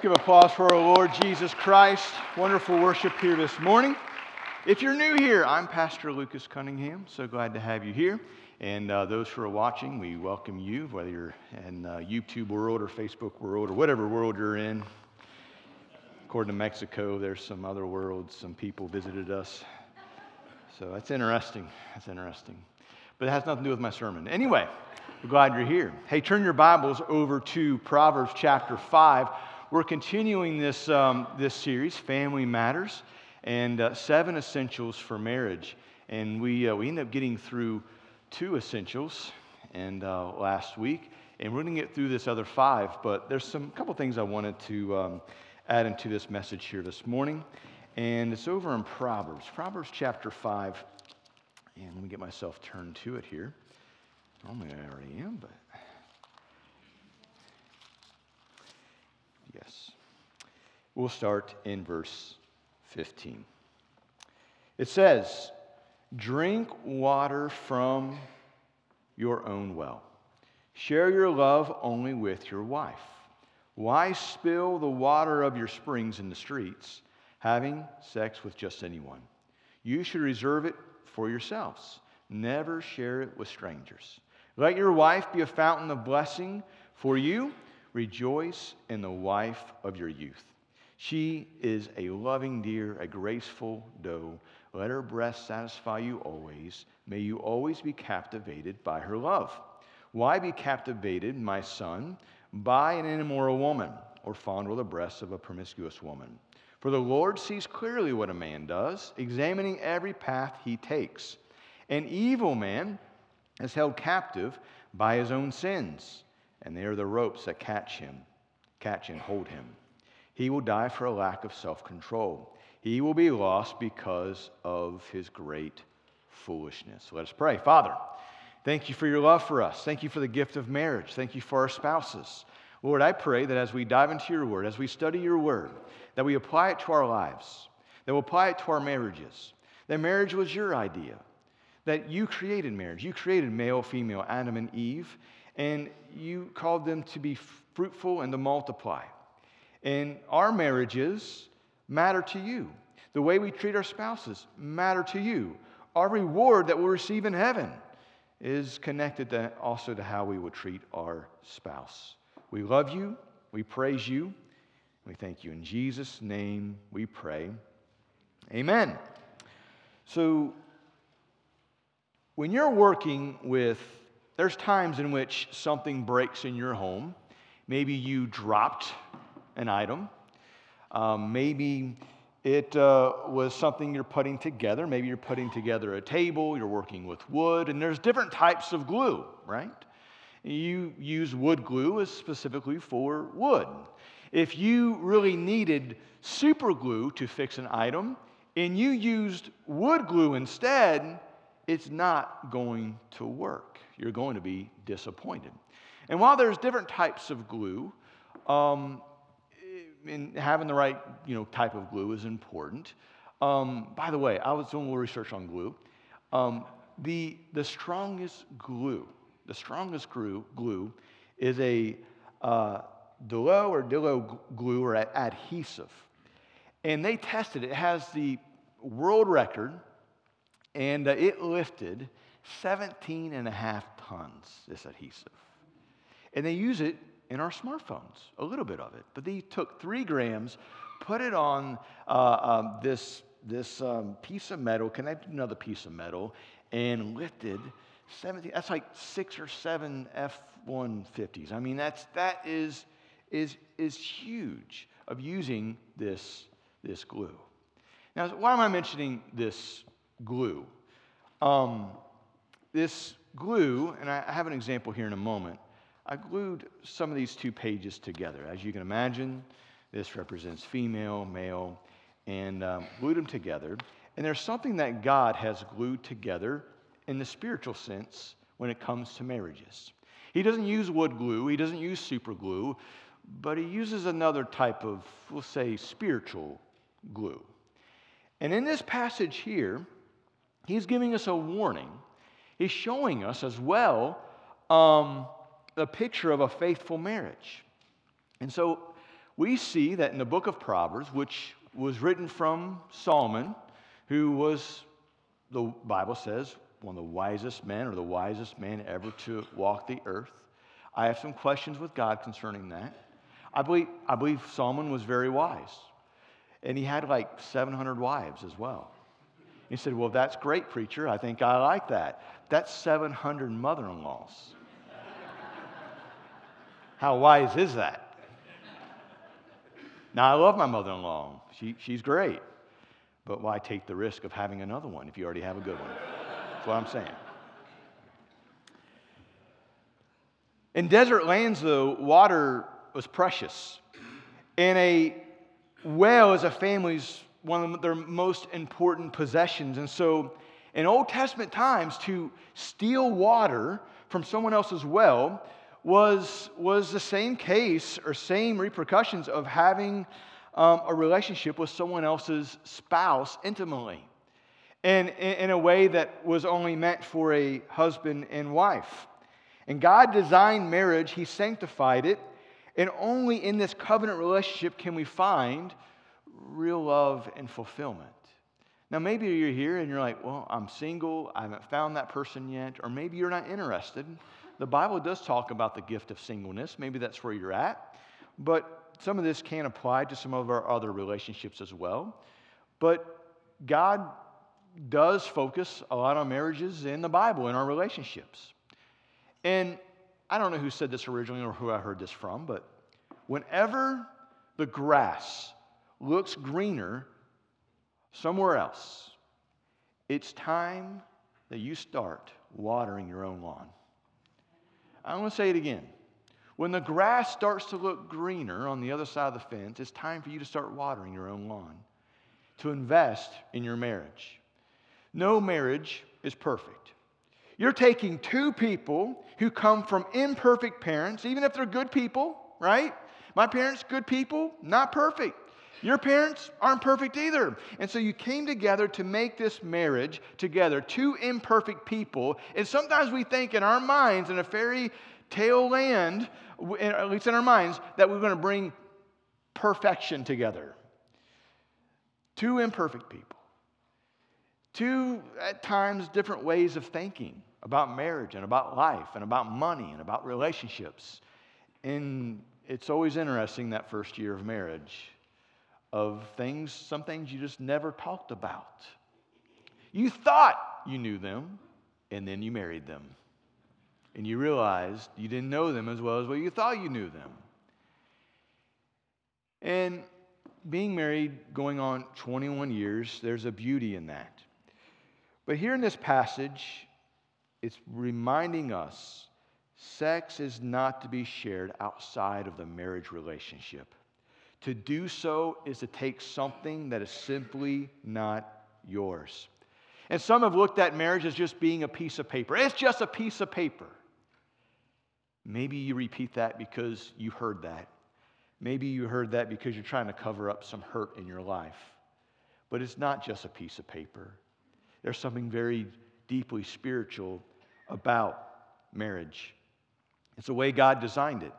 Give applause for our Lord Jesus Christ. Wonderful worship here this morning. If you're new here, I'm Pastor Lucas Cunningham. So glad to have you here. And uh, those who are watching, we welcome you, whether you're in uh, YouTube world or Facebook world or whatever world you're in. According to Mexico, there's some other worlds. Some people visited us. So that's interesting. That's interesting. But it has nothing to do with my sermon. Anyway, we're glad you're here. Hey, turn your Bibles over to Proverbs chapter 5 we're continuing this, um, this series, Family Matters, and uh, seven essentials for marriage. And we, uh, we ended up getting through two essentials and uh, last week, and we're going to get through this other five. But there's some couple things I wanted to um, add into this message here this morning, and it's over in Proverbs, Proverbs chapter five. And let me get myself turned to it here. Normally I already am, but Yes. We'll start in verse 15. It says, Drink water from your own well. Share your love only with your wife. Why spill the water of your springs in the streets, having sex with just anyone? You should reserve it for yourselves. Never share it with strangers. Let your wife be a fountain of blessing for you Rejoice in the wife of your youth. She is a loving deer, a graceful doe. Let her breast satisfy you always. May you always be captivated by her love. Why be captivated, my son, by an immoral woman, or fondle the breasts of a promiscuous woman? For the Lord sees clearly what a man does, examining every path he takes. An evil man is held captive by his own sins and they are the ropes that catch him, catch and hold him. He will die for a lack of self control. He will be lost because of his great foolishness. Let us pray. Father, thank you for your love for us. Thank you for the gift of marriage. Thank you for our spouses. Lord, I pray that as we dive into your word, as we study your word, that we apply it to our lives, that we apply it to our marriages. That marriage was your idea, that you created marriage. You created male, female, Adam and Eve, and you called them to be fruitful and to multiply. And our marriages matter to you. The way we treat our spouses matter to you. Our reward that we'll receive in heaven is connected to also to how we would treat our spouse. We love you, we praise you, we thank you. In Jesus' name we pray. Amen. So, when you're working with there's times in which something breaks in your home. Maybe you dropped an item. Um, maybe it uh, was something you're putting together. Maybe you're putting together a table, you're working with wood, and there's different types of glue, right? You use wood glue specifically for wood. If you really needed super glue to fix an item and you used wood glue instead, it's not going to work you're going to be disappointed. And while there's different types of glue, um, having the right you know, type of glue is important. Um, by the way, I was doing a little research on glue. Um, the, the strongest glue, the strongest glue, glue is a uh, or DELO glue or adhesive. And they tested it. It has the world record, and uh, it lifted 17 and a half tons, this adhesive. And they use it in our smartphones, a little bit of it. But they took three grams, put it on uh, um, this, this um, piece of metal, connected another piece of metal, and lifted 17. That's like six or seven F 150s. I mean, that's, that is, is, is huge of using this, this glue. Now, why am I mentioning this glue? Um, this glue, and I have an example here in a moment, I glued some of these two pages together. As you can imagine, this represents female, male, and um, glued them together. And there's something that God has glued together in the spiritual sense when it comes to marriages. He doesn't use wood glue, he doesn't use super glue, but he uses another type of, we'll say, spiritual glue. And in this passage here, he's giving us a warning He's showing us as well um, a picture of a faithful marriage. And so, we see that in the book of Proverbs, which was written from Solomon, who was, the Bible says, one of the wisest men or the wisest man ever to walk the earth. I have some questions with God concerning that. I believe, I believe Solomon was very wise. And he had like 700 wives as well. He said, Well, that's great, preacher. I think I like that. That's 700 mother in laws. How wise is that? Now, I love my mother in law. She, she's great. But why take the risk of having another one if you already have a good one? That's what I'm saying. In desert lands, though, water was precious. And a well is a family's one of their most important possessions. And so, in Old Testament times, to steal water from someone else's well was, was the same case or same repercussions of having um, a relationship with someone else's spouse intimately. And in a way that was only meant for a husband and wife. And God designed marriage, He sanctified it, and only in this covenant relationship can we find real love and fulfillment. Now, maybe you're here and you're like, well, I'm single, I haven't found that person yet, or maybe you're not interested. The Bible does talk about the gift of singleness. Maybe that's where you're at. But some of this can apply to some of our other relationships as well. But God does focus a lot on marriages in the Bible, in our relationships. And I don't know who said this originally or who I heard this from, but whenever the grass looks greener somewhere else, it's time that you start watering your own lawn. I'm going to say it again. When the grass starts to look greener on the other side of the fence, it's time for you to start watering your own lawn, to invest in your marriage. No marriage is perfect. You're taking two people who come from imperfect parents, even if they're good people, right? My parents, good people, not perfect. Your parents aren't perfect either. And so you came together to make this marriage together, two imperfect people. And sometimes we think in our minds, in a fairy tale land, at least in our minds, that we're going to bring perfection together. Two imperfect people. Two, at times, different ways of thinking about marriage and about life and about money and about relationships. And it's always interesting that first year of marriage of things, some things you just never talked about. You thought you knew them, and then you married them. And you realized you didn't know them as well as what you thought you knew them. And being married, going on 21 years, there's a beauty in that. But here in this passage, it's reminding us sex is not to be shared outside of the marriage relationship. To do so is to take something that is simply not yours. And some have looked at marriage as just being a piece of paper. It's just a piece of paper. Maybe you repeat that because you heard that. Maybe you heard that because you're trying to cover up some hurt in your life. But it's not just a piece of paper. There's something very deeply spiritual about marriage. It's the way God designed it.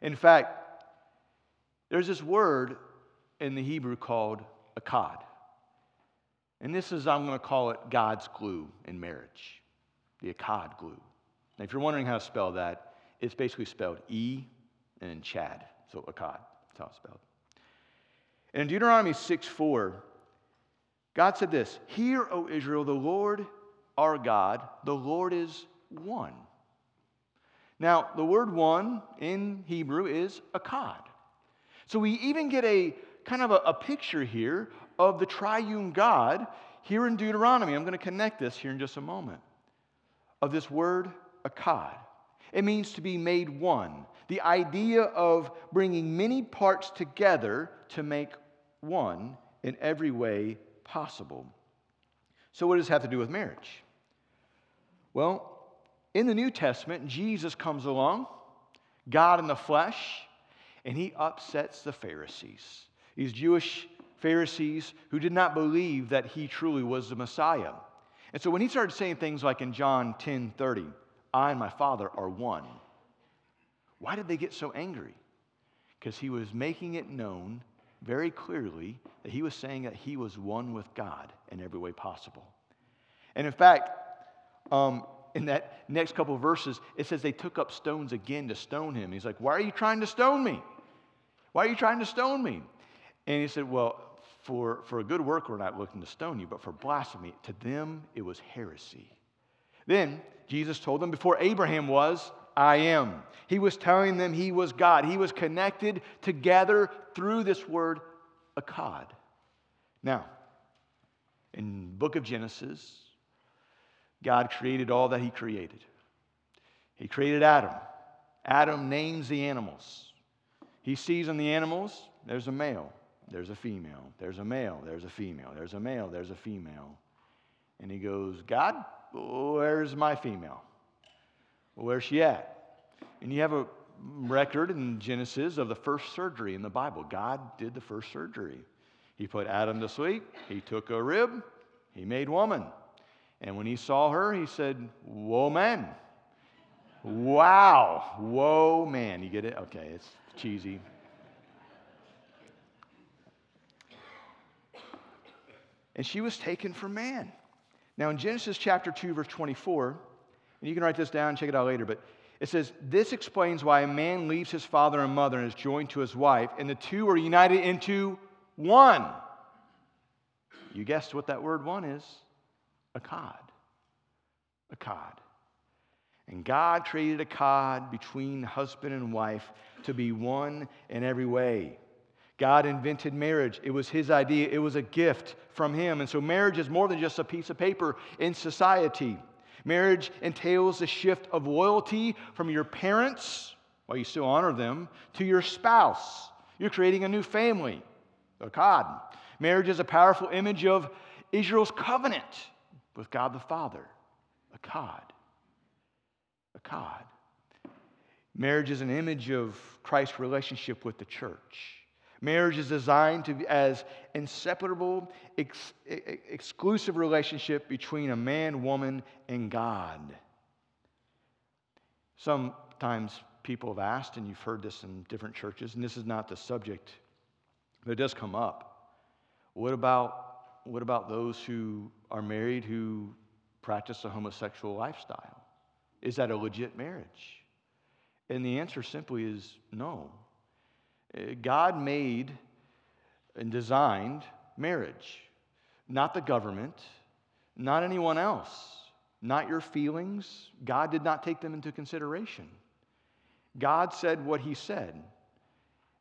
In fact, there's this word in the Hebrew called echad. And this is, I'm going to call it God's glue in marriage, the echad glue. Now, if you're wondering how to spell that, it's basically spelled E and then Chad. So echad, that's how it's spelled. And in Deuteronomy 6 4, God said this Hear, O Israel, the Lord our God, the Lord is one. Now, the word one in Hebrew is echad. So we even get a kind of a, a picture here of the triune God here in Deuteronomy. I'm going to connect this here in just a moment. Of this word, echad. It means to be made one. The idea of bringing many parts together to make one in every way possible. So, what does this have to do with marriage? Well, in the New Testament, Jesus comes along, God in the flesh, and he upsets the Pharisees, these Jewish Pharisees who did not believe that he truly was the Messiah. And so when he started saying things like in John 10 30, I and my Father are one, why did they get so angry? because he was making it known very clearly that he was saying that he was one with God in every way possible. And in fact, um, in that next couple verses, it says they took up stones again to stone him. He's like, Why are you trying to stone me? Why are you trying to stone me? And he said, Well, for, for a good work, we're not looking to stone you, but for blasphemy, to them it was heresy. Then Jesus told them, Before Abraham was, I am. He was telling them he was God. He was connected together through this word, echad. Now, in book of Genesis, God created all that he created. He created Adam. Adam names the animals. He sees in the animals, there's a male, there's a female, there's a male, there's a female, there's a male, there's a female. And he goes, God, where's my female? where's she at? And you have a record in Genesis of the first surgery in the Bible. God did the first surgery. He put Adam to sleep, he took a rib, he made woman. And when he saw her, he said, Whoa, man. Wow. Whoa, man. You get it? Okay, it's cheesy. And she was taken from man. Now, in Genesis chapter 2, verse 24, and you can write this down, check it out later, but it says, This explains why a man leaves his father and mother and is joined to his wife, and the two are united into one. You guessed what that word one is echad. A echad. And God created echad between husband and wife to be one in every way. God invented marriage. It was his idea, it was a gift from him. And so marriage is more than just a piece of paper in society. Marriage entails a shift of loyalty from your parents, while you still honor them, to your spouse. You're creating a new family, echad. Marriage is a powerful image of Israel's covenant with God the Father, echad. Echad. Marriage is an image of Christ's relationship with the church. Marriage is designed to be as inseparable, ex- exclusive relationship between a man, woman, and God. Sometimes people have asked, and you've heard this in different churches, and this is not the subject, but it does come up. What about, what about those who are married who practice a homosexual lifestyle? Is that a legit marriage? And the answer simply is no. Uh, God made and designed marriage, not the government, not anyone else, not your feelings. God did not take them into consideration. God said what He said.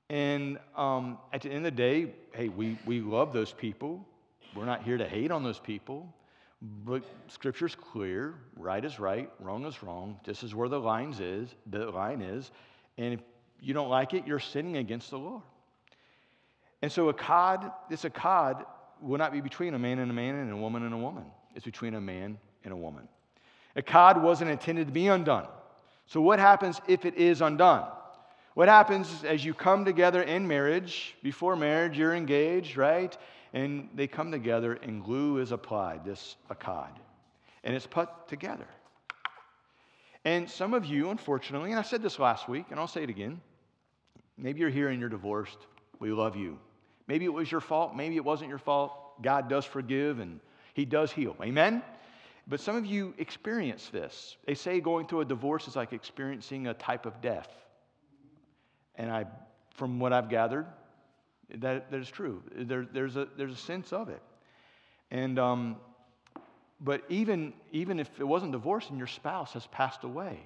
And um, at the end of the day, hey, we, we love those people. We're not here to hate on those people. But Scripture's clear: right is right, wrong is wrong. This is where the lines is. The line is, and if you don't like it, you're sinning against the Lord. And so echad, this cod—will not be between a man and a man and a woman and a woman. It's between a man and a woman. Echad wasn't intended to be undone. So what happens if it is undone? What happens as you come together in marriage? Before marriage, you're engaged, right? And they come together and glue is applied, this echad. And it's put together. And some of you, unfortunately, and I said this last week, and I'll say it again, maybe you're here and you're divorced. We love you. Maybe it was your fault. Maybe it wasn't your fault. God does forgive and He does heal. Amen? But some of you experience this. They say going through a divorce is like experiencing a type of death. And I, from what I've gathered, that, that is true. There, there's, a, there's a sense of it. And um, but even, even if it wasn't divorce and your spouse has passed away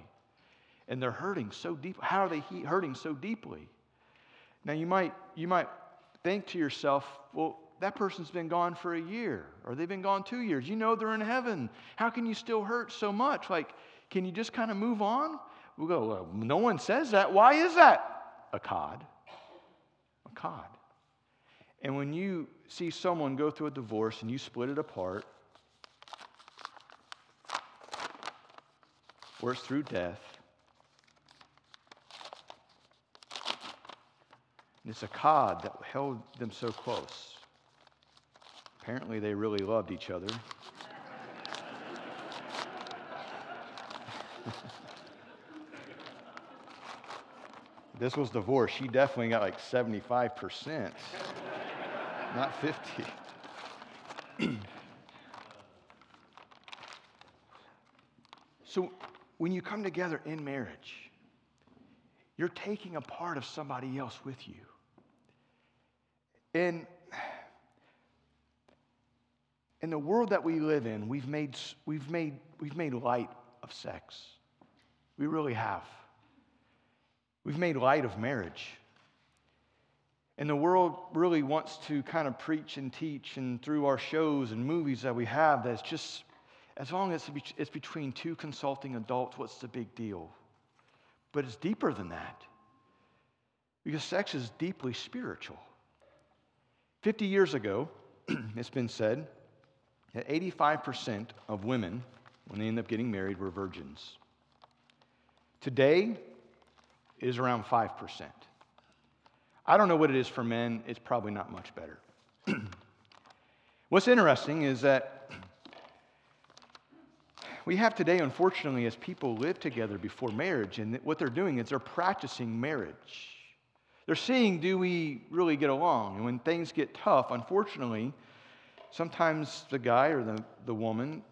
and they're hurting so deep, how are they hurting so deeply? Now you might, you might think to yourself, well, that person's been gone for a year or they've been gone two years. You know they're in heaven. How can you still hurt so much? Like, can you just kind of move on? We go, well, no one says that. Why is that? Echad. A cod. And when you see someone go through a divorce and you split it apart, or it's through death. And it's echad that held them so close. Apparently, they really loved each other. this was divorce, she definitely got like 75%, not 50. so when you come together in marriage, you're taking a part of somebody else with you. And in the world that we live in, we've made, we've made, we've made light of sex. We really have. We've made light of marriage. And the world really wants to kind of preach and teach, and through our shows and movies that we have, that it's just, as long as it's between two consulting adults, what's the big deal? But it's deeper than that. Because sex is deeply spiritual. 50 years ago, it's been said that 85% of women, when they end up getting married, were virgins. Today, it is around 5%. I don't know what it is for men, it's probably not much better. What's interesting is that we have today, unfortunately, as people live together before marriage, and what they're doing is they're practicing marriage. They're seeing, do we really get along? And when things get tough, unfortunately, sometimes the guy or the, the woman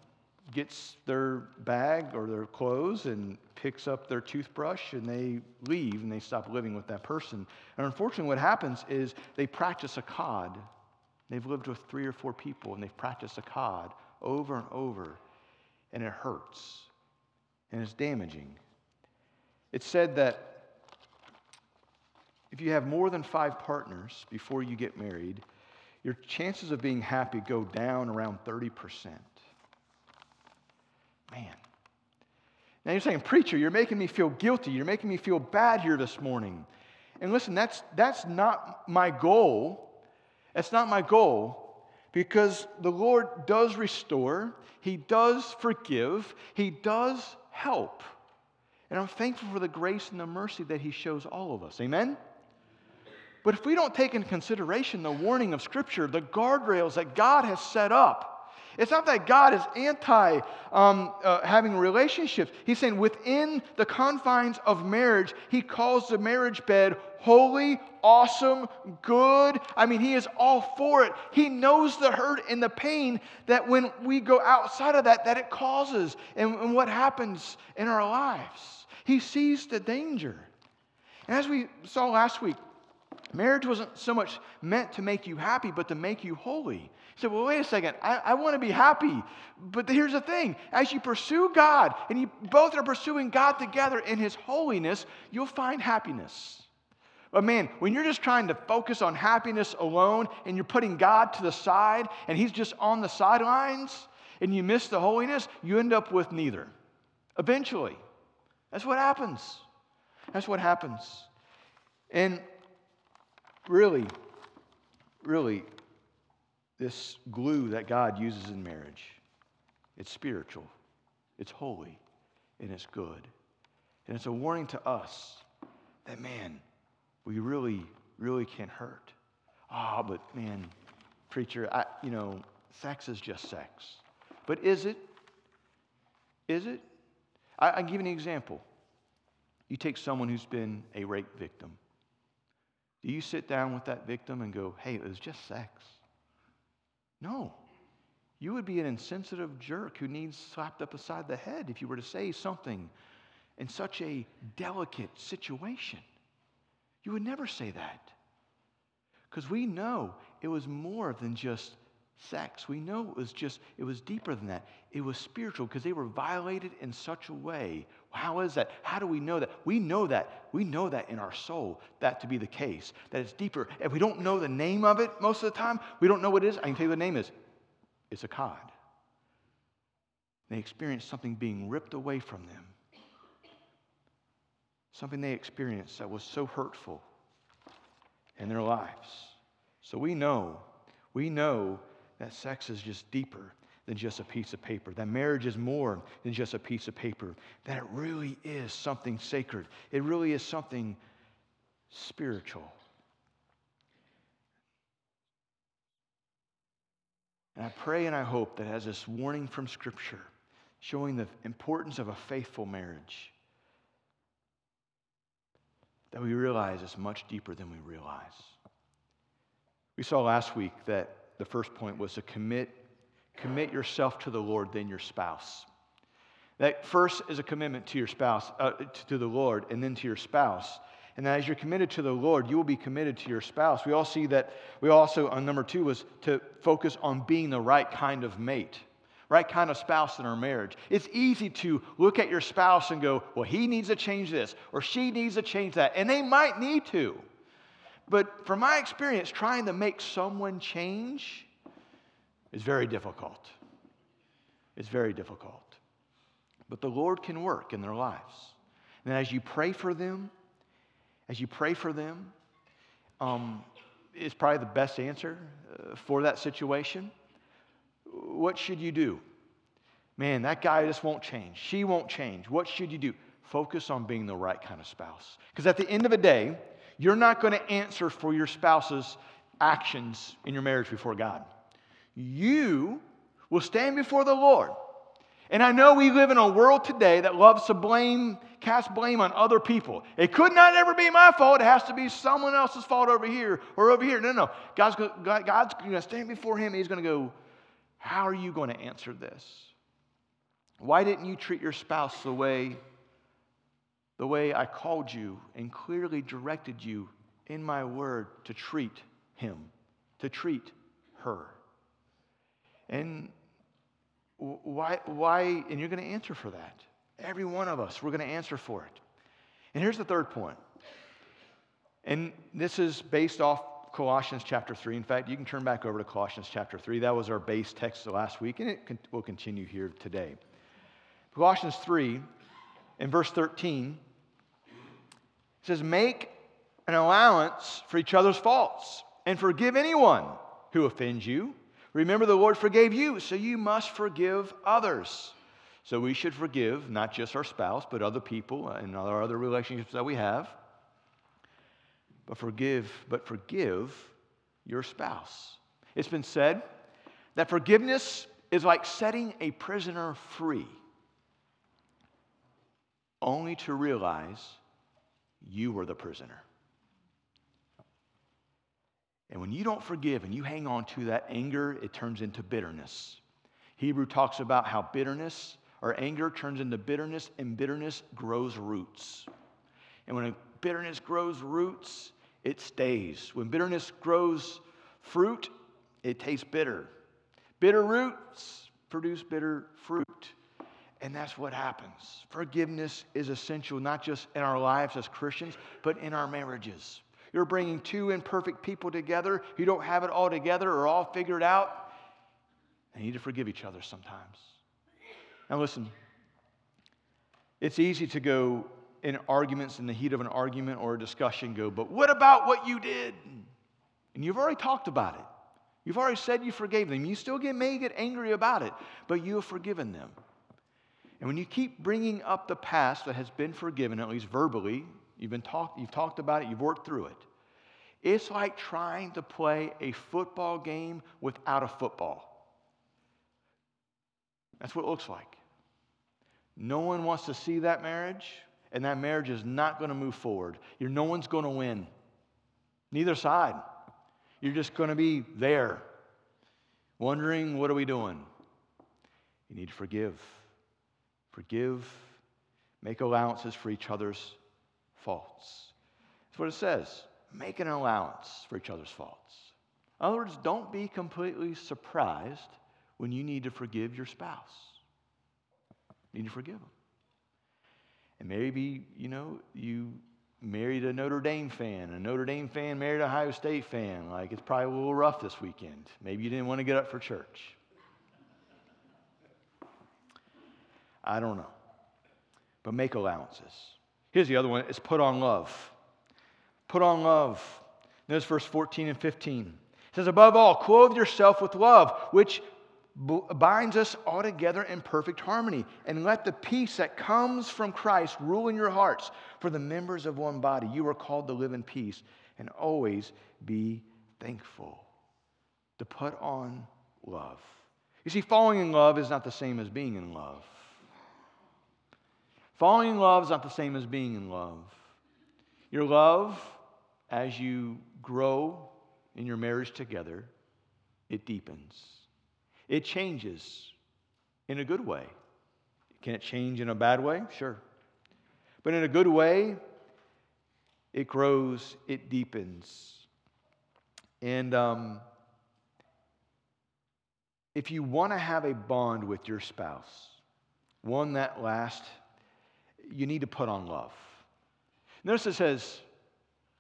gets their bag or their clothes and picks up their toothbrush and they leave and they stop living with that person. And unfortunately, what happens is they practice echad. They've lived with three or four people and they've practiced echad over and over, and it hurts and it's damaging. It's said that if you have more than five partners before you get married, your chances of being happy go down around 30%. Man. Now you're saying, Preacher, you're making me feel guilty. You're making me feel bad here this morning. And listen, that's, that's not my goal. That's not my goal because the Lord does restore, He does forgive, He does help. And I'm thankful for the grace and the mercy that He shows all of us. Amen? But if we don't take into consideration the warning of Scripture, the guardrails that God has set up, it's not that God is anti um, uh, having relationships. He's saying within the confines of marriage, He calls the marriage bed holy, awesome, good. I mean, He is all for it. He knows the hurt and the pain that when we go outside of that, that it causes and, and what happens in our lives. He sees the danger. And as we saw last week, Marriage wasn't so much meant to make you happy, but to make you holy. Said, well, wait a second, I, I want to be happy. But here's the thing as you pursue God, and you both are pursuing God together in His holiness, you'll find happiness. But man, when you're just trying to focus on happiness alone and you're putting God to the side and He's just on the sidelines and you miss the holiness, you end up with neither. Eventually. That's what happens. That's what happens. And really, really, this glue that God uses in marriage, it's spiritual, it's holy, and it's good. And it's a warning to us that, man, we really, really can't hurt. Ah, oh, but man, preacher, I, you know, sex is just sex. But is it? Is it? I, I'll give you an example. You take someone who's been a rape victim. Do you sit down with that victim and go, hey, it was just sex? No. You would be an insensitive jerk who needs slapped up beside the head if you were to say something in such a delicate situation. You would never say that. Because we know it was more than just sex. We know it was just, it was deeper than that. It was spiritual because they were violated in such a way. How is that? How do we know that? We know that. We know that in our soul, that to be the case, that it's deeper. If we don't know the name of it most of the time, we don't know what it is. I can tell you the name is it's echad. They experienced something being ripped away from them. Something they experienced that was so hurtful in their lives. So we know, we know that sex is just deeper than just a piece of paper, that marriage is more than just a piece of paper, that it really is something sacred. It really is something spiritual. And I pray and I hope that as this warning from Scripture, showing the importance of a faithful marriage, that we realize it's much deeper than we realize. We saw last week that the first point was to commit, commit yourself to the Lord, then your spouse. That first is a commitment to your spouse, uh, to the Lord, and then to your spouse. And as you're committed to the Lord, you will be committed to your spouse. We all see that, we also, on number two, was to focus on being the right kind of mate right kind of spouse in our marriage. It's easy to look at your spouse and go, well, he needs to change this or she needs to change that. And they might need to. But from my experience, trying to make someone change is very difficult. It's very difficult. But the Lord can work in their lives. And as you pray for them, as you pray for them, um, is probably the best answer uh, for that situation what should you do? Man, that guy just won't change. She won't change. What should you do? Focus on being the right kind of spouse. Because at the end of the day, you're not going to answer for your spouse's actions in your marriage before God. You will stand before the Lord. And I know we live in a world today that loves to blame, cast blame on other people. It could not ever be my fault. It has to be someone else's fault over here or over here. No, no. God's, God's going to stand before him. He's going to go, how are you going to answer this? Why didn't you treat your spouse the way, the way I called you and clearly directed you in my word to treat him, to treat her? And why, why, and you're going to answer for that. Every one of us, we're going to answer for it. And here's the third point. And this is based off Colossians chapter 3. In fact, you can turn back over to Colossians chapter 3. That was our base text last week, and it will continue here today. Colossians 3, in verse 13, says, Make an allowance for each other's faults and forgive anyone who offends you. Remember, the Lord forgave you, so you must forgive others. So we should forgive not just our spouse, but other people and our other relationships that we have but forgive, but forgive your spouse. It's been said that forgiveness is like setting a prisoner free, only to realize you were the prisoner. And when you don't forgive and you hang on to that anger, it turns into bitterness. Hebrew talks about how bitterness or anger turns into bitterness, and bitterness grows roots. And when bitterness grows roots, it stays. When bitterness grows fruit, it tastes bitter. Bitter roots produce bitter fruit. And that's what happens. Forgiveness is essential, not just in our lives as Christians, but in our marriages. You're bringing two imperfect people together who don't have it all together or all figured out. They need to forgive each other sometimes. Now, listen, it's easy to go in arguments, in the heat of an argument or a discussion, go, but what about what you did? And you've already talked about it. You've already said you forgave them. You still get, may get angry about it, but you have forgiven them. And when you keep bringing up the past that has been forgiven, at least verbally, you've, been talk, you've talked about it, you've worked through it. It's like trying to play a football game without a football. That's what it looks like. No one wants to see that marriage and that marriage is not going to move forward. You're, no one's going to win, neither side. You're just going to be there, wondering, what are we doing? You need to forgive. Forgive, make allowances for each other's faults. That's what it says. Make an allowance for each other's faults. In other words, don't be completely surprised when you need to forgive your spouse. You need to forgive them. And maybe, you know, you married a Notre Dame fan. A Notre Dame fan married a Ohio State fan. Like, it's probably a little rough this weekend. Maybe you didn't want to get up for church. I don't know. But make allowances. Here's the other one it's put on love. Put on love. Notice verse 14 and 15. It says, Above all, clothe yourself with love, which binds us all together in perfect harmony. And let the peace that comes from Christ rule in your hearts. For the members of one body, you are called to live in peace and always be thankful. To put on love. You see, falling in love is not the same as being in love. Falling in love is not the same as being in love. Your love, as you grow in your marriage together, it deepens. It changes in a good way. Can it change in a bad way? Sure. But in a good way, it grows, it deepens. And um, if you want to have a bond with your spouse, one that lasts, you need to put on love. Notice it says,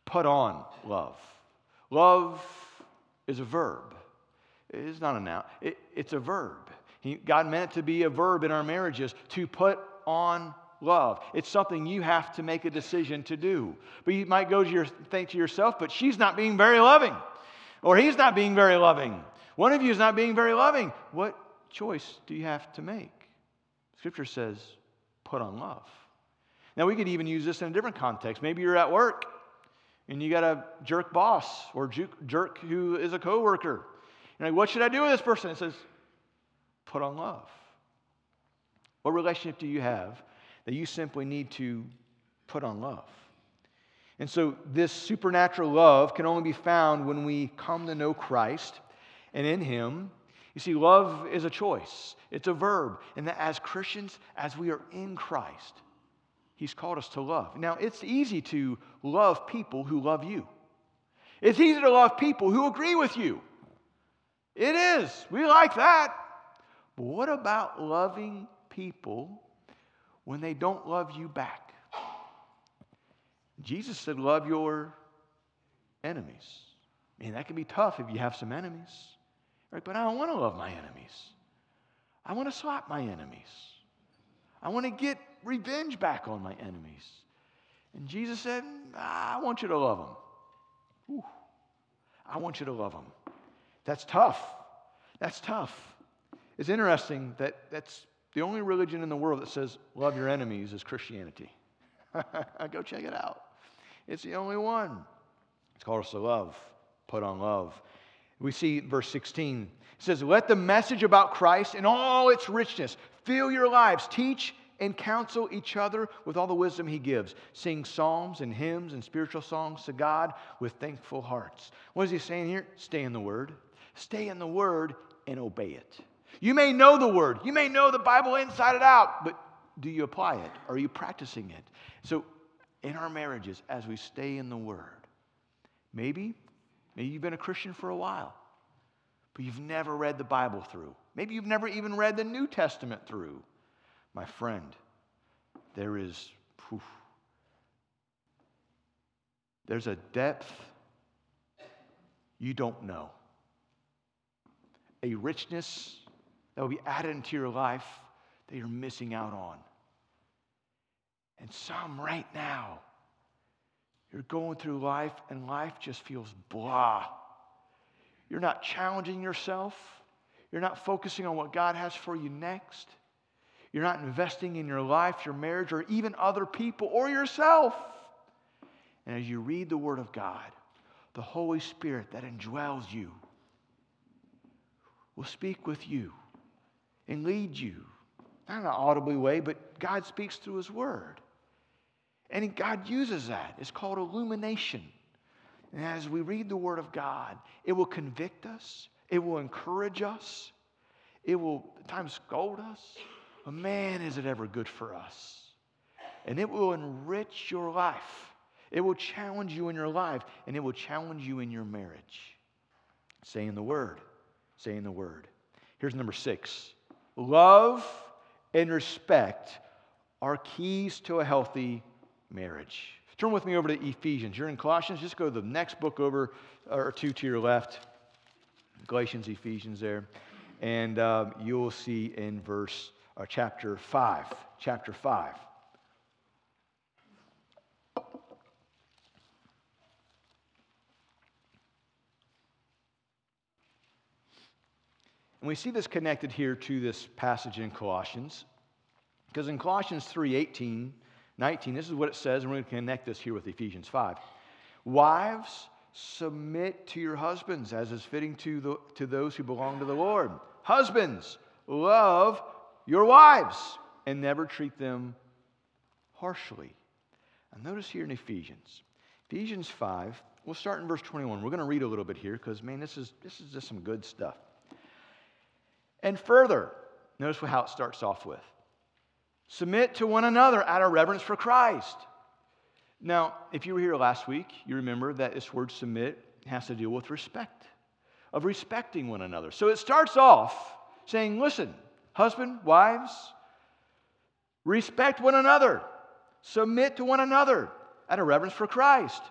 put on love. Love is a verb. It's not a noun, it, it's a verb. He, God meant it to be a verb in our marriages to put on love. It's something you have to make a decision to do. But you might go to your think to yourself, but she's not being very loving, or he's not being very loving. One of you is not being very loving. What choice do you have to make? Scripture says, put on love. Now, we could even use this in a different context. Maybe you're at work and you got a jerk boss or jerk who is a coworker. You're like, what should I do with this person? It says, put on love. What relationship do you have that you simply need to put on love? And so, this supernatural love can only be found when we come to know Christ and in Him. You see, love is a choice, it's a verb. And that as Christians, as we are in Christ, He's called us to love. Now, it's easy to love people who love you, it's easy to love people who agree with you. It is. We like that. But what about loving people when they don't love you back? Jesus said, Love your enemies. I mean, that can be tough if you have some enemies. Right? But I don't want to love my enemies. I want to slap my enemies. I want to get revenge back on my enemies. And Jesus said, I want you to love them. Ooh, I want you to love them. That's tough. That's tough. It's interesting that that's the only religion in the world that says love your enemies is Christianity. Go check it out. It's the only one. It's called us to love, put on love. We see verse 16. It says, Let the message about Christ in all its richness fill your lives. Teach and counsel each other with all the wisdom he gives. Sing psalms and hymns and spiritual songs to God with thankful hearts. What is he saying here? Stay in the Word. Stay in the Word and obey it. You may know the Word, you may know the Bible inside and out, but do you apply it? Are you practicing it? So, in our marriages, as we stay in the Word, maybe, maybe you've been a Christian for a while, but you've never read the Bible through. Maybe you've never even read the New Testament through. My friend, there is, there's a depth you don't know, a richness that will be added into your life that you're missing out on. And some right now, you're going through life and life just feels blah. You're not challenging yourself. You're not focusing on what God has for you next. You're not investing in your life, your marriage, or even other people or yourself. And as you read the Word of God, the Holy Spirit that indwells you will speak with you and lead you. Not in an audibly way, but God speaks through His Word. And God uses that. It's called illumination. And as we read the Word of God, it will convict us, it will encourage us, it will at times scold us. But man, is it ever good for us. And it will enrich your life. It will challenge you in your life, and it will challenge you in your marriage. Saying the word. Saying the word. Here's number six love and respect are keys to a healthy marriage. Turn with me over to Ephesians. You're in Colossians. Just go to the next book over or two to your left. Galatians, Ephesians there. And um, you'll see in verse or chapter 5. Chapter 5. And we see this connected here to this passage in Colossians. Because in Colossians 3 18, 19, this is what it says, and we're going to connect this here with Ephesians 5. Wives, submit to your husbands as is fitting to, the, to those who belong to the Lord. Husbands, love your wives and never treat them harshly. And notice here in Ephesians, Ephesians 5, we'll start in verse 21. We're going to read a little bit here because, man, this is, this is just some good stuff. And further, notice how it starts off with submit to one another out of reverence for Christ. Now, if you were here last week, you remember that this word submit has to deal with respect, of respecting one another. So it starts off saying, listen, husband, wives, respect one another, submit to one another out of reverence for Christ.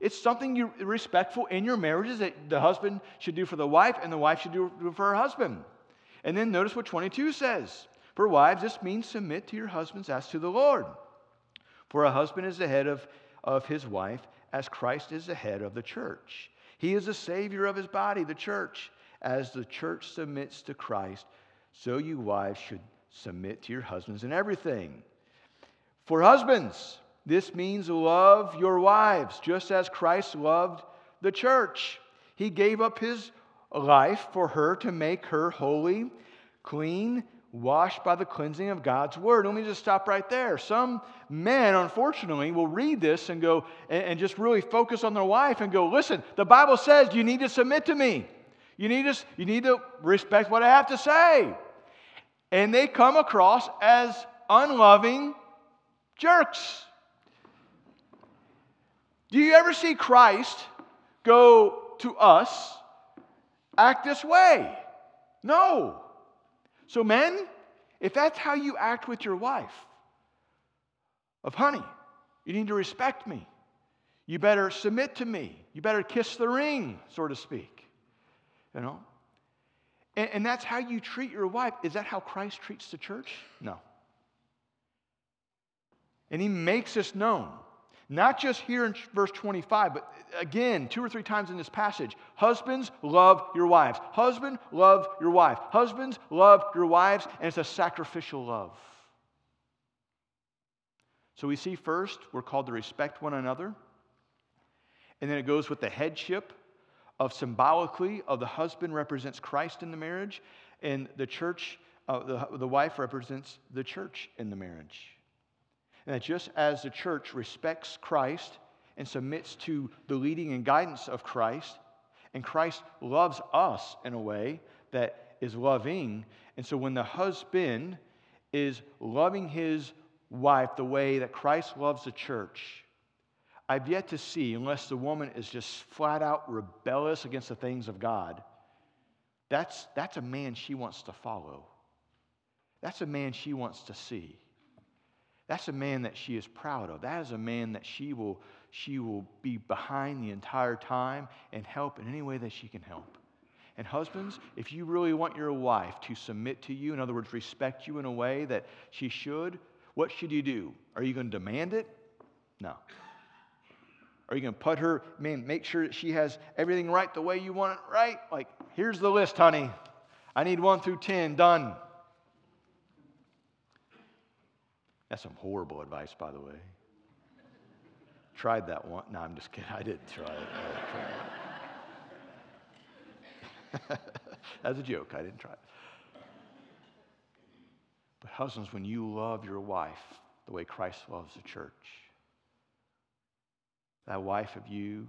It's something you respectful in your marriages that the husband should do for the wife and the wife should do for her husband. And then notice what 22 says. For wives, this means submit to your husbands as to the Lord. For a husband is the head of, of his wife, as Christ is the head of the church. He is the Savior of his body, the church. As the church submits to Christ, so you wives should submit to your husbands in everything. For husbands, this means love your wives, just as Christ loved the church. He gave up his life for her to make her holy, clean, washed by the cleansing of God's word. Let me just stop right there. Some men, unfortunately, will read this and go and, just really focus on their wife and go, listen, the Bible says you need to submit to me. You need to, you need to respect what I have to say. And they come across as unloving jerks. Do you ever see Christ go to us, act this way? No. So, men, if that's how you act with your wife, of honey, you need to respect me. You better submit to me. You better kiss the ring, so to speak. You know? And, and that's how you treat your wife. Is that how Christ treats the church? No. And he makes this known. Not just here in verse 25, but again, two or three times in this passage. Husbands, love your wives. Husband, love your wife. Husbands, love your wives, and it's a sacrificial love. So we see first, we're called to respect one another. And then it goes with the headship of symbolically of the husband represents Christ in the marriage, and the church, uh, the, the wife represents the church in the marriage. And that just as the church respects Christ and submits to the leading and guidance of Christ, and Christ loves us in a way that is loving. And so when the husband is loving his wife the way that Christ loves the church, I've yet to see, unless the woman is just flat out rebellious against the things of God, that's, that's a man she wants to follow. That's a man she wants to see. That's a man that she is proud of. That is a man that she will, she will be behind the entire time and help in any way that she can help. And husbands, if you really want your wife to submit to you, in other words, respect you in a way that she should, what should you do? Are you going to demand it? No. Are you going to put her, man, make sure that she has everything right the way you want it right? Like, here's the list, honey. I need one through 10, done. That's some horrible advice, by the way. Tried that one. No, I'm just kidding. I didn't try it. As a joke, I didn't try it. But, husbands, when you love your wife the way Christ loves the church, that wife of you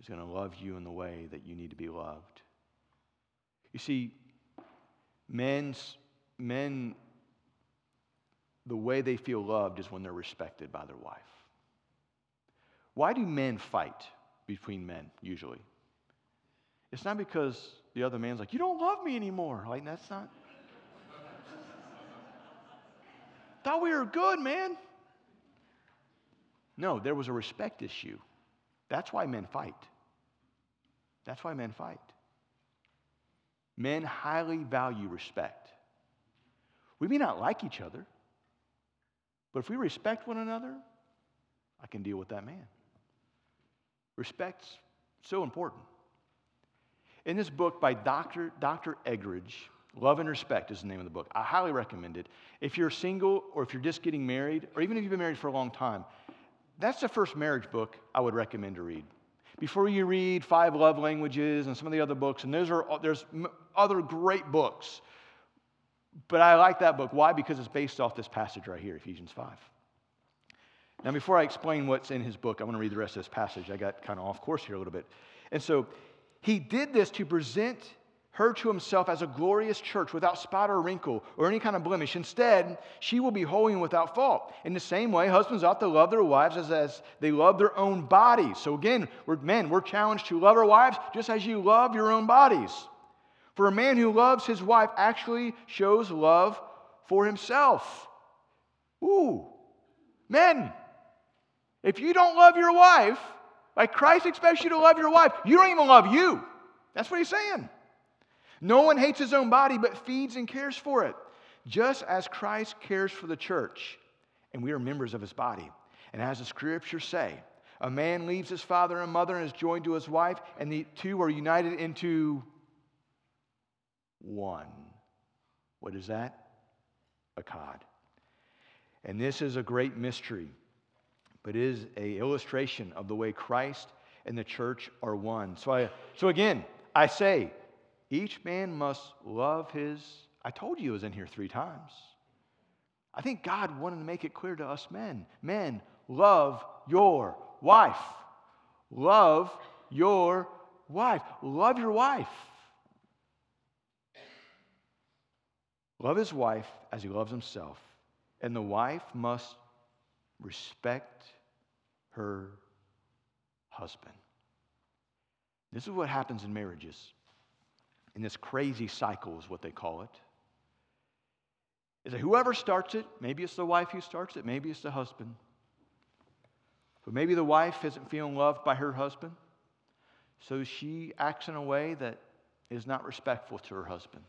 is going to love you in the way that you need to be loved. You see, men's, men the way they feel loved is when they're respected by their wife. Why do men fight between men usually? It's not because the other man's like, you don't love me anymore. Like, that's not. Thought we were good, man. No, there was a respect issue. That's why men fight. That's why men fight. Men highly value respect. We may not like each other. But if we respect one another, I can deal with that man. Respect's so important. In this book by Dr. Dr. Eggerichs, Love and Respect is the name of the book. I highly recommend it. If you're single or if you're just getting married, or even if you've been married for a long time, that's the first marriage book I would recommend to read. Before you read Five Love Languages and some of the other books, and those are, there's other great books but I like that book. Why? Because it's based off this passage right here, Ephesians 5. Now, before I explain what's in his book, I want to read the rest of this passage. I got kind of off course here a little bit. And so he did this to present her to himself as a glorious church without spot or wrinkle or any kind of blemish. Instead, she will be holy and without fault. In the same way, husbands ought to love their wives as, as they love their own bodies. So again, we're, men, we're challenged to love our wives just as you love your own bodies. For a man who loves his wife actually shows love for himself. Ooh, men, if you don't love your wife, like Christ expects you to love your wife, you don't even love you. That's what he's saying. No one hates his own body, but feeds and cares for it, just as Christ cares for the church, and we are members of his body. And as the scriptures say, a man leaves his father and mother and is joined to his wife, and the two are united into one. What is that? Echad. And this is a great mystery, but it is a illustration of the way Christ and the church are one. So, I, so again, I say, each man must love his. I told you it was in here three times. I think God wanted to make it clear to us men. Men, love your wife. Love your wife. Love your wife. Love his wife as he loves himself. And the wife must respect her husband. This is what happens in marriages in this crazy cycle, is what they call it. Is that whoever starts it, maybe it's the wife who starts it, maybe it's the husband. But maybe the wife isn't feeling loved by her husband, so she acts in a way that is not respectful to her husband.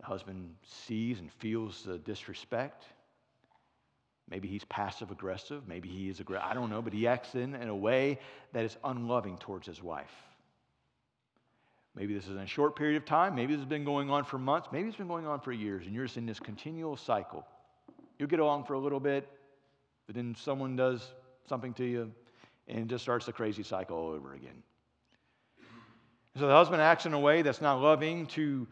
The husband sees and feels the disrespect. Maybe he's passive aggressive. Maybe he is aggressive. I don't know, but he acts in, in a way that is unloving towards his wife. Maybe this is in a short period of time. Maybe this has been going on for months. Maybe it's been going on for years, and you're just in this continual cycle. You'll get along for a little bit, but then someone does something to you, and it just starts the crazy cycle all over again. So the husband acts in a way that's not loving to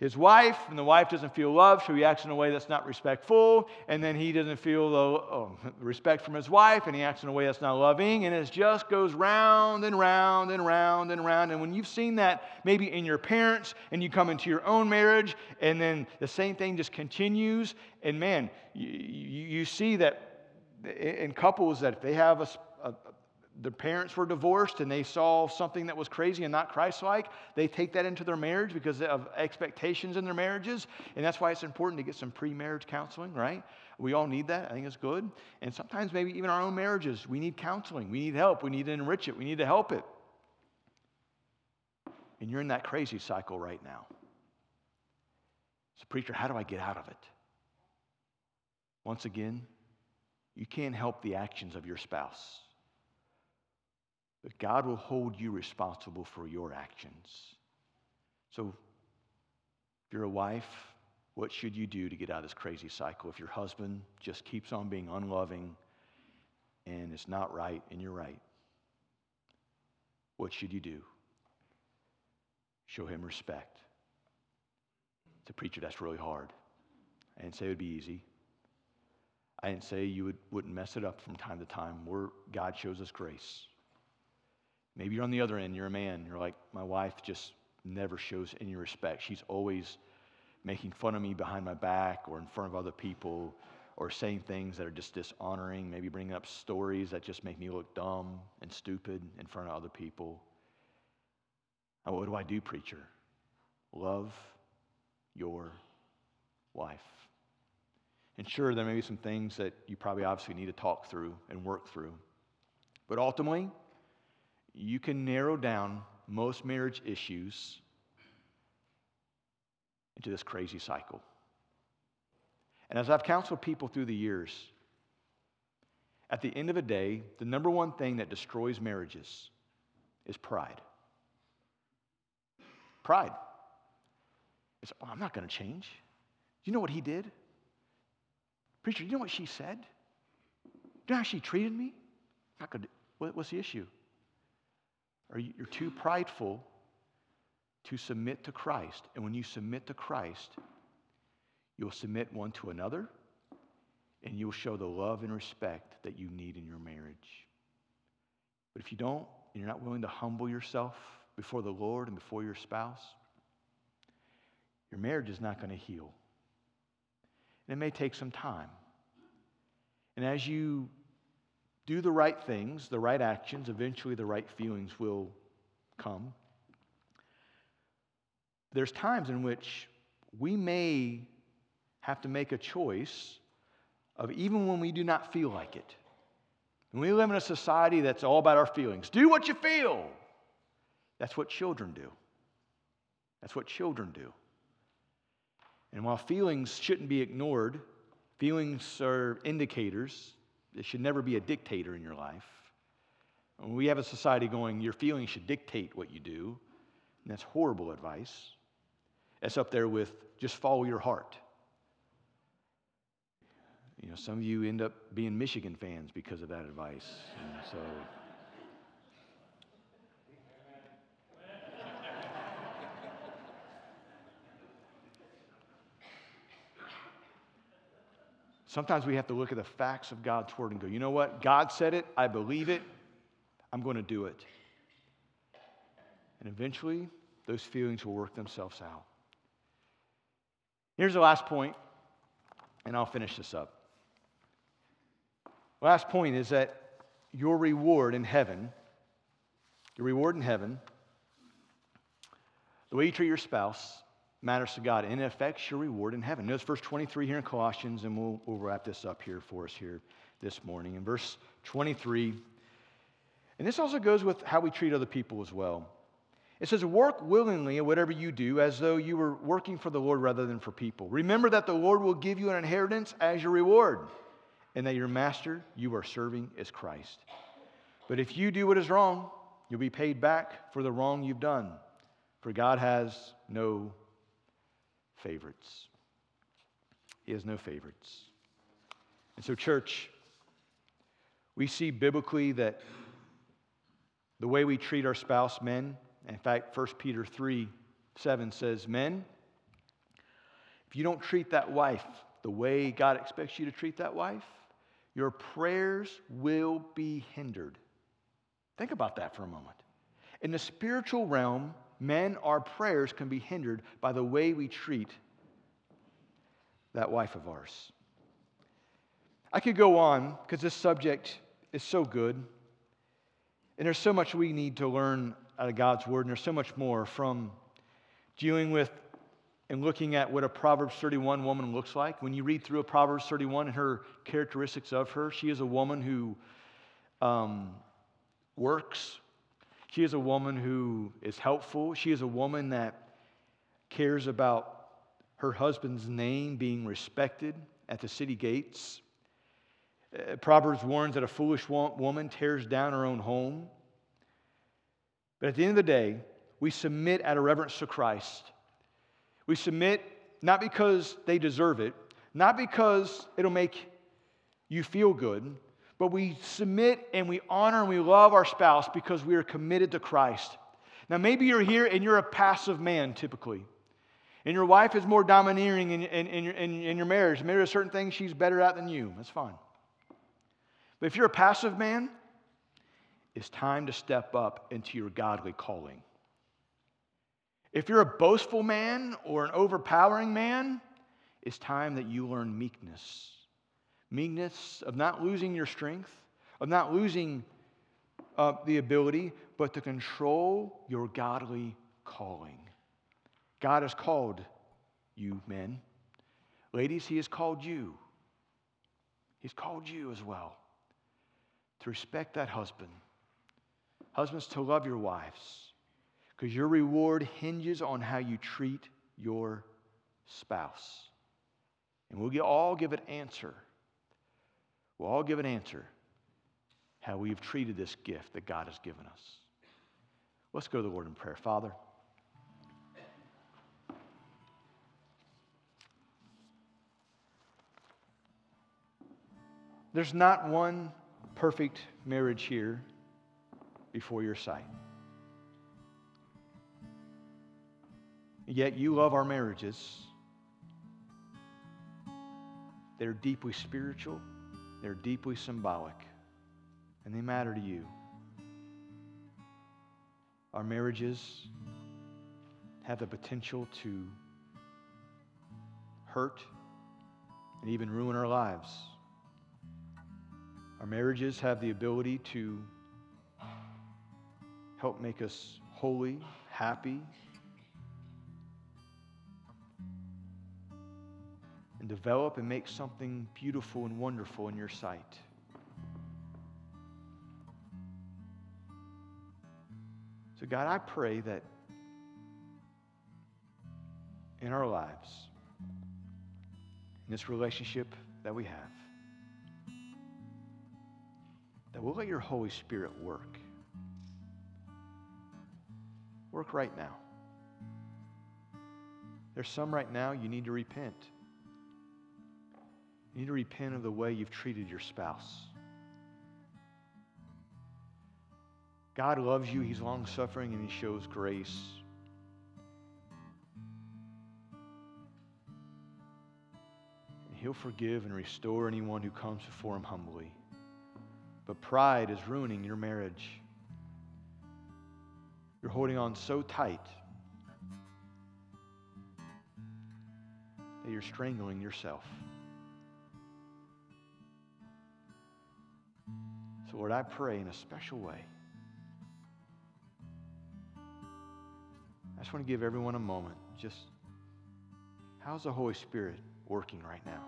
his wife, and the wife doesn't feel loved, so he acts in a way that's not respectful, and then he doesn't feel the oh, respect from his wife, and he acts in a way that's not loving, and it just goes round and round and round and round. And when you've seen that maybe in your parents, and you come into your own marriage, and then the same thing just continues, and man, you, you see that in couples that if they have a their parents were divorced and they saw something that was crazy and not Christ like, they take that into their marriage because of expectations in their marriages. And that's why it's important to get some pre marriage counseling, right? We all need that. I think it's good. And sometimes, maybe even our own marriages, we need counseling. We need help. We need to enrich it. We need to help it. And you're in that crazy cycle right now. So, preacher, how do I get out of it? Once again, you can't help the actions of your spouse. But God will hold you responsible for your actions. So, if you're a wife, what should you do to get out of this crazy cycle? If your husband just keeps on being unloving and it's not right and you're right, what should you do? Show him respect. To preacher, that's really hard. I didn't say it would be easy. I didn't say you would, wouldn't mess it up from time to time. Where God shows us grace. Maybe you're on the other end, you're a man. You're like, my wife just never shows any respect. She's always making fun of me behind my back or in front of other people or saying things that are just dishonoring, maybe bringing up stories that just make me look dumb and stupid in front of other people. What do I do, preacher? Love your wife. And sure, there may be some things that you probably obviously need to talk through and work through. But ultimately, you can narrow down most marriage issues into this crazy cycle. And as I've counseled people through the years, at the end of the day, the number one thing that destroys marriages is pride. Pride. It's, oh, I'm not going to change. You know what he did? Preacher, you know what she said? You know how she treated me? Not gonna, what, what's the issue? Or you're too prideful to submit to Christ. And when you submit to Christ, you'll submit one to another, and you'll show the love and respect that you need in your marriage. But if you don't, and you're not willing to humble yourself before the Lord and before your spouse, your marriage is not going to heal. And it may take some time. And as you do the right things, the right actions, eventually the right feelings will come. There's times in which we may have to make a choice of even when we do not feel like it. And we live in a society that's all about our feelings. Do what you feel. That's what children do. That's what children do. And while feelings shouldn't be ignored, feelings are indicators. It should never be a dictator in your life. And we have a society going, your feelings should dictate what you do. And that's horrible advice. That's up there with just follow your heart. You know, some of you end up being Michigan fans because of that advice. And so. Sometimes we have to look at the facts of God's word and go, you know what? God said it. I believe it. I'm going to do it. And eventually, those feelings will work themselves out. Here's the last point, and I'll finish this up. Last point is that your reward in heaven, your reward in heaven, the way you treat your spouse matters to God and it affects your reward in heaven. Notice verse 23 here in Colossians, and we'll, we'll wrap this up here for us here this morning. In verse 23, and this also goes with how we treat other people as well. It says, Work willingly at whatever you do, as though you were working for the Lord rather than for people. Remember that the Lord will give you an inheritance as your reward and that your master you are serving is Christ. But if you do what is wrong, you'll be paid back for the wrong you've done, for God has no favorites. He has no favorites. And so, church, we see biblically that the way we treat our spouse, men, in fact, 1 Peter 3 7 says, Men, if you don't treat that wife the way God expects you to treat that wife, your prayers will be hindered. Think about that for a moment. In the spiritual realm, men, our prayers can be hindered by the way we treat that wife of ours. I could go on because this subject is so good. And there's so much we need to learn out of God's word, and there's so much more from dealing with and looking at what a Proverbs 31 woman looks like. When you read through a Proverbs 31 and her characteristics of her, she is a woman who um, works. She is a woman who is helpful. She is a woman that cares about her husband's name being respected at the city gates. Uh, Proverbs warns that a foolish woman tears down her own home. But at the end of the day, we submit out of reverence to Christ we submit not because they deserve it, not because it'll make you feel good, but we submit and we honor and we love our spouse because we are committed to Christ. Now, maybe you're here and you're a passive man typically, and your wife is more domineering in, in, in, your, in, in your marriage. Maybe there's certain things she's better at than you. That's fine. But if you're a passive man, it's time to step up into your godly calling. If you're a boastful man or an overpowering man, it's time that you learn meekness. Meekness of not losing your strength, of not losing uh, the ability, but to control your godly calling. God has called you, men. Ladies, He has called you. He's called you as well to respect that husband. Husbands, to love your wives because your reward hinges on how you treat your spouse. And we'll all give an answer. We'll all give an answer how we've treated this gift that God has given us. Let's go to the Lord in prayer. Father, there's not one perfect marriage here before your sight. Yet you love our marriages. They're deeply spiritual, they're deeply symbolic, and they matter to you. Our marriages have the potential to hurt and even ruin our lives. Our marriages have the ability to help make us holy, happy, develop and make something beautiful and wonderful in your sight. So, God, I pray that in our lives, in this relationship that we have, that we'll let your Holy Spirit work. Work right now. There's some right now you need to repent. You need to repent of the way you've treated your spouse. God loves you, He's long suffering, and He shows grace. He'll forgive and restore anyone who comes before Him humbly. But pride is ruining your marriage. You're holding on so tight that you're strangling yourself. So, Lord, I pray in a special way. I just want to give everyone a moment. Just how's the Holy Spirit working right now?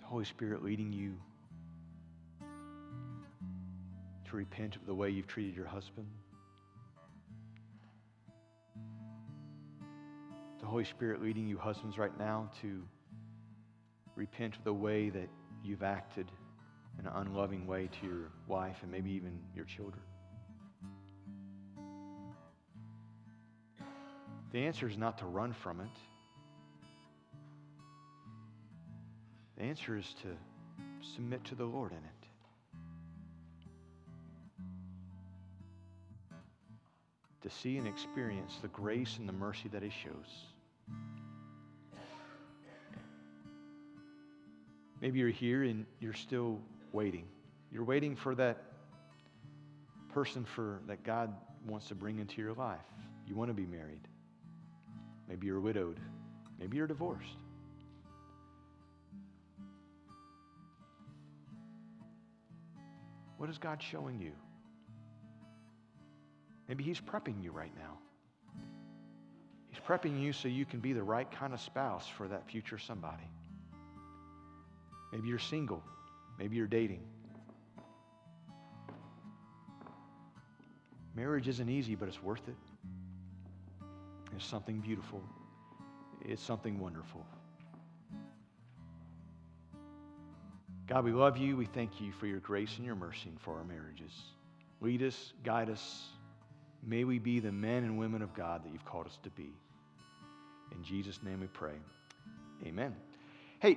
The Holy Spirit leading you to repent of the way you've treated your husband? The Holy Spirit leading you, husbands, right now to repent of the way that you've acted in an unloving way to your wife and maybe even your children? The answer is not to run from it. The answer is to submit to the Lord in it. To see and experience the grace and the mercy that He shows. Maybe you're here and you're still waiting. You're waiting for that person for that God wants to bring into your life. You want to be married. Maybe you're widowed. Maybe you're divorced. What is God showing you? Maybe He's prepping you right now. He's prepping you so you can be the right kind of spouse for that future somebody. Maybe you're single. Maybe you're dating. Marriage isn't easy, but it's worth it. It's something beautiful. It's something wonderful. God, we love you. We thank you for your grace and your mercy and for our marriages. Lead us, guide us. May we be the men and women of God that you've called us to be. In Jesus' name we pray. Amen.